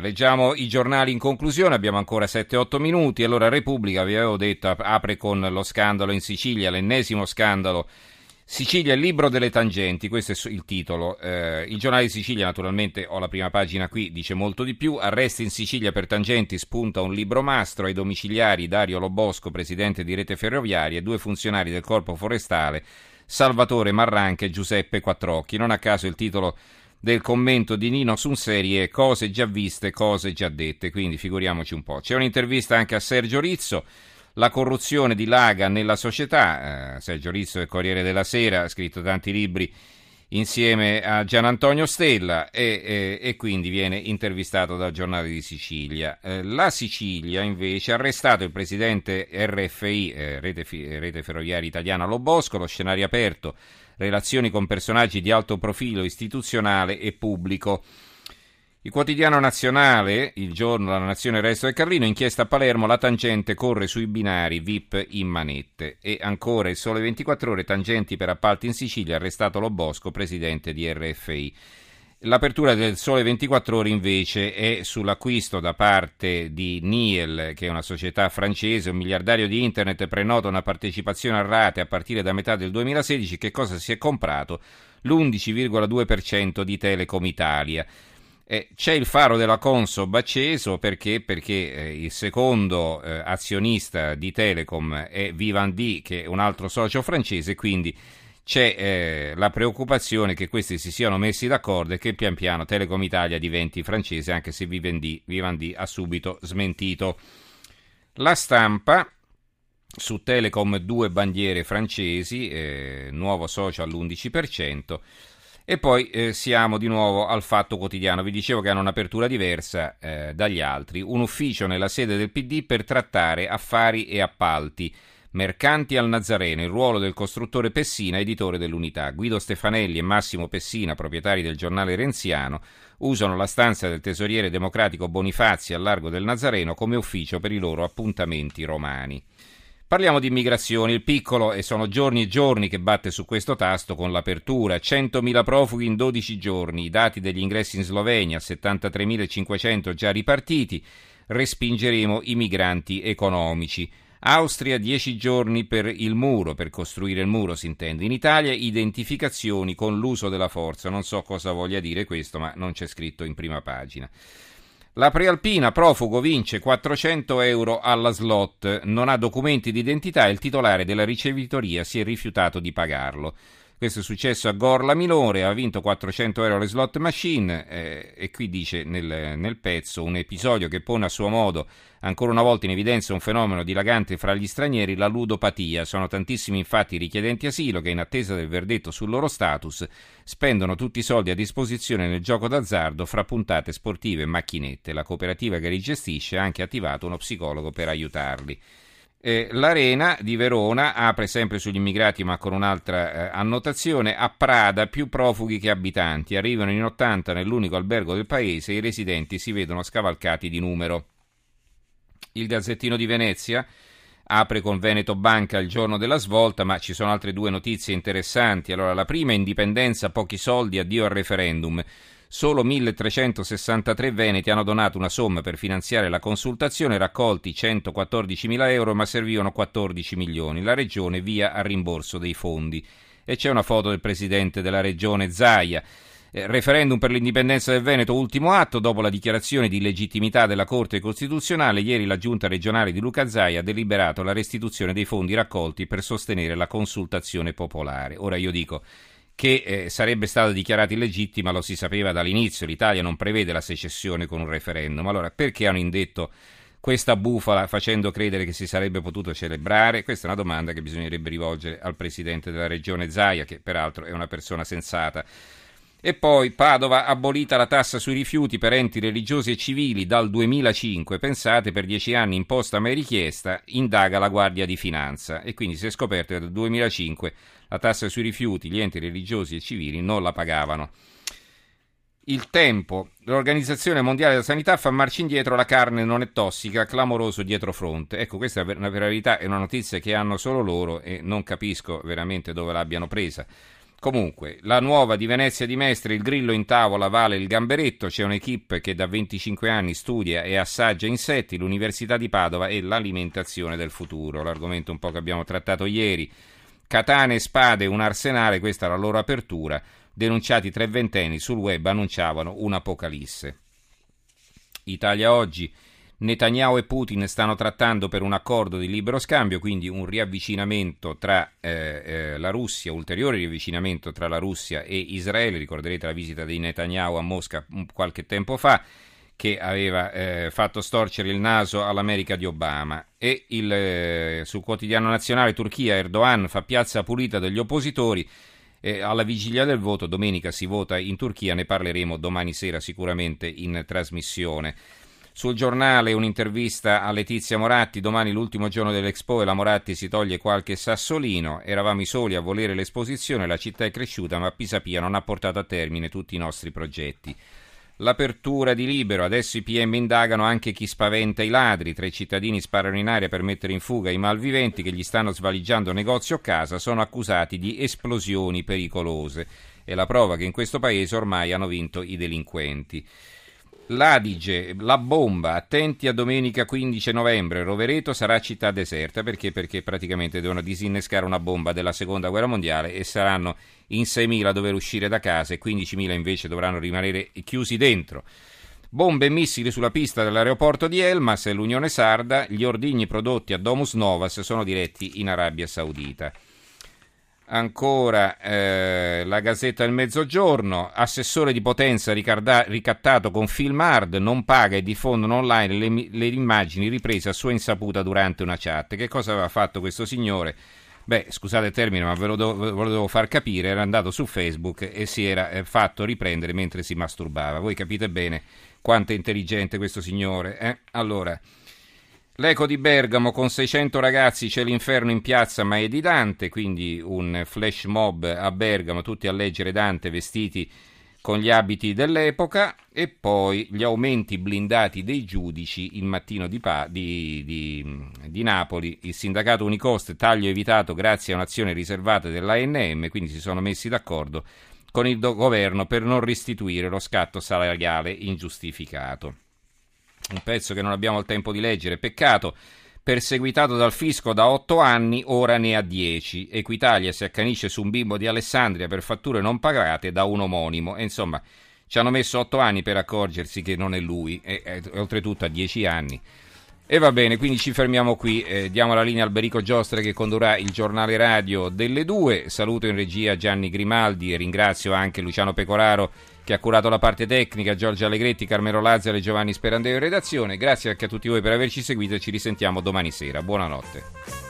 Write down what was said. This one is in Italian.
Leggiamo i giornali in conclusione, abbiamo ancora 7-8 minuti. Allora, Repubblica, vi avevo detto, apre con lo scandalo in Sicilia, l'ennesimo scandalo. Sicilia, il libro delle tangenti, questo è il titolo. Eh, il giornale di Sicilia, naturalmente, ho la prima pagina qui, dice molto di più. Arresti in Sicilia per tangenti, spunta un libro mastro ai domiciliari Dario Lobosco, presidente di Rete Ferroviaria, e due funzionari del Corpo Forestale, Salvatore Marranca e Giuseppe Quattrocchi. Non a caso il titolo del commento di Nino su serie cose già viste, cose già dette, quindi figuriamoci un po'. C'è un'intervista anche a Sergio Rizzo, la corruzione dilaga nella società, eh, Sergio Rizzo è Corriere della Sera, ha scritto tanti libri insieme a Gian Antonio Stella e, e, e, quindi viene intervistato dal giornale di Sicilia. Eh, la Sicilia invece ha arrestato il presidente RFI, eh, Rete, Rete Ferroviaria Italiana Lobosco, lo scenario aperto relazioni con personaggi di alto profilo istituzionale e pubblico. Il quotidiano nazionale, il giorno, la nazione, resto del Carlino, inchiesta a Palermo, la tangente corre sui binari, VIP in manette. E ancora il sole 24 ore, tangenti per appalti in Sicilia, arrestato Lo Bosco, presidente di RFI. L'apertura del Sole 24 Ore invece è sull'acquisto da parte di Niel, che è una società francese, un miliardario di internet, prenota una partecipazione a rate a partire da metà del 2016. Che cosa si è comprato? L'11,2% di Telecom Italia. Eh, c'è il faro della Consob acceso perché, perché eh, il secondo eh, azionista di Telecom è Vivendi, che è un altro socio francese, quindi c'è eh, la preoccupazione che questi si siano messi d'accordo e che pian piano Telecom Italia diventi francese, anche se Vivendi, Vivendi ha subito smentito. La stampa su Telecom due bandiere francesi, eh, nuovo socio all'11%. E poi eh, siamo di nuovo al fatto quotidiano. Vi dicevo che hanno un'apertura diversa eh, dagli altri. Un ufficio nella sede del PD per trattare affari e appalti. Mercanti al Nazareno, il ruolo del costruttore Pessina, editore dell'Unità. Guido Stefanelli e Massimo Pessina, proprietari del giornale renziano, usano la stanza del tesoriere democratico Bonifazzi al largo del Nazareno come ufficio per i loro appuntamenti romani. Parliamo di immigrazione, il piccolo, e sono giorni e giorni che batte su questo tasto con l'apertura, 100.000 profughi in 12 giorni, i dati degli ingressi in Slovenia, 73.500 già ripartiti, respingeremo i migranti economici. Austria 10 giorni per il muro, per costruire il muro si intende. In Italia identificazioni con l'uso della forza. Non so cosa voglia dire questo, ma non c'è scritto in prima pagina. La prealpina profugo vince 400 euro alla slot, non ha documenti di identità e il titolare della ricevitoria si è rifiutato di pagarlo. Questo è successo a Gorla Minore, ha vinto 400 euro alle slot machine eh, e qui dice nel, nel, pezzo un episodio che pone a suo modo ancora una volta in evidenza un fenomeno dilagante fra gli stranieri, la ludopatia. Sono tantissimi infatti i richiedenti asilo che in attesa del verdetto sul loro status spendono tutti i soldi a disposizione nel gioco d'azzardo fra puntate sportive e macchinette. La cooperativa che li gestisce ha anche attivato uno psicologo per aiutarli. Eh, L'Arena di Verona apre sempre sugli immigrati, ma con un'altra eh, annotazione. A Prada più profughi che abitanti. Arrivano in 80 nell'unico albergo del paese e i residenti si vedono scavalcati di numero. Il Gazzettino di Venezia apre con Veneto Banca il giorno della svolta, ma ci sono altre due notizie interessanti. Allora, la prima, indipendenza, pochi soldi, addio al referendum. Solo 1363 veneti hanno donato una somma per finanziare la consultazione, raccolti 114 mila euro, ma servivano 14 milioni. La regione via al rimborso dei fondi. E c'è una foto del presidente della regione Zaia. Eh, referendum per l'indipendenza del Veneto, ultimo atto. Dopo la dichiarazione di legittimità della Corte Costituzionale, ieri la giunta regionale di Luca Zaia ha deliberato la restituzione dei fondi raccolti per sostenere la consultazione popolare. Ora io dico che eh, sarebbe stata dichiarata illegittima, lo si sapeva dall'inizio, l'Italia non prevede la secessione con un referendum. Allora perché hanno indetto questa bufala facendo credere che si sarebbe potuto celebrare? Questa è una domanda che bisognerebbe rivolgere al presidente della regione Zaia, che peraltro è una persona sensata. E poi Padova abolita la tassa sui rifiuti per enti religiosi e civili dal 2005. Pensate, per dieci anni imposta mai richiesta, indaga la Guardia di Finanza. E quindi si è scoperto che dal 2005 la tassa sui rifiuti, gli enti religiosi e civili non la pagavano. Il tempo. L'Organizzazione Mondiale della Sanità fa marcia indietro, la carne non è tossica, clamoroso dietro fronte. Ecco, questa è una verità, è una notizia che hanno solo loro e non capisco veramente dove l'abbiano presa. Comunque, la nuova di Venezia di Mestre, il grillo in tavola vale il gamberetto, c'è un'equipe che da 25 anni studia e assaggia insetti, l'Università di Padova e l'alimentazione del futuro, l'argomento un po' che abbiamo trattato ieri. Katane e spade, un arsenale, questa è la loro apertura, denunciati tre ventenni sul web annunciavano un'apocalisse. Italia oggi Netanyahu e Putin stanno trattando per un accordo di libero scambio, quindi un riavvicinamento tra eh, eh, la Russia, ulteriore riavvicinamento tra la Russia e Israele. Ricorderete la visita di Netanyahu a Mosca qualche tempo fa che aveva eh, fatto storcere il naso all'America di Obama. E il, eh, sul quotidiano nazionale Turchia Erdogan fa piazza pulita degli oppositori. Eh, alla vigilia del voto, domenica si vota in Turchia, ne parleremo domani sera sicuramente in trasmissione. Sul giornale un'intervista a Letizia Moratti, domani l'ultimo giorno dell'Expo e la Moratti si toglie qualche sassolino, eravamo i soli a volere l'esposizione, la città è cresciuta ma Pisapia non ha portato a termine tutti i nostri progetti. L'apertura di Libero, adesso i PM indagano anche chi spaventa i ladri, tre cittadini sparano in aria per mettere in fuga i malviventi che gli stanno svaligiando negozio o casa, sono accusati di esplosioni pericolose. È la prova che in questo paese ormai hanno vinto i delinquenti. L'Adige, la bomba, attenti a domenica 15 novembre, Rovereto sarà città deserta perché? perché praticamente devono disinnescare una bomba della seconda guerra mondiale e saranno in 6.000 a dover uscire da casa e 15.000 invece dovranno rimanere chiusi dentro. Bombe e missili sulla pista dell'aeroporto di Elmas e l'Unione Sarda, gli ordigni prodotti a Domus Novas sono diretti in Arabia Saudita. Ancora eh, la Gazzetta del Mezzogiorno, assessore di Potenza ricarda- ricattato con film hard, non paga e diffondono online le, le, immagini riprese a sua insaputa durante una chat. Che cosa aveva fatto questo signore? Beh, scusate il termine, ma ve lo, do- ve lo devo far capire, era andato su Facebook e si era eh, fatto riprendere mentre si masturbava. Voi capite bene quanto è intelligente questo signore. Eh? Allora... L'eco di Bergamo con 600 ragazzi c'è l'inferno in piazza ma è di Dante, quindi un flash mob a Bergamo, tutti a leggere Dante vestiti con gli abiti dell'epoca e poi gli aumenti blindati dei giudici il mattino di, pa- di, di, di Napoli, il sindacato Unicost taglio evitato grazie a un'azione riservata dell'ANM, quindi si sono messi d'accordo con il do- governo per non restituire lo scatto salariale ingiustificato un pezzo che non abbiamo il tempo di leggere, peccato, perseguitato dal fisco da otto anni, ora ne ha dieci. Equitalia si accanisce su un bimbo di Alessandria per fatture non pagate da un omonimo. E insomma, ci hanno messo otto anni per accorgersi che non è lui, e, e, oltretutto a dieci anni. E va bene, quindi ci fermiamo qui, eh, diamo la linea al Berico Giostre che condurrà il giornale radio delle due. Saluto in regia Gianni Grimaldi e ringrazio anche Luciano Pecoraro che ha curato la parte tecnica, Giorgio Allegretti, Carmelo Lazzaro e Giovanni Sperandeo in redazione. Grazie anche a tutti voi per averci seguito e ci risentiamo domani sera. Buonanotte.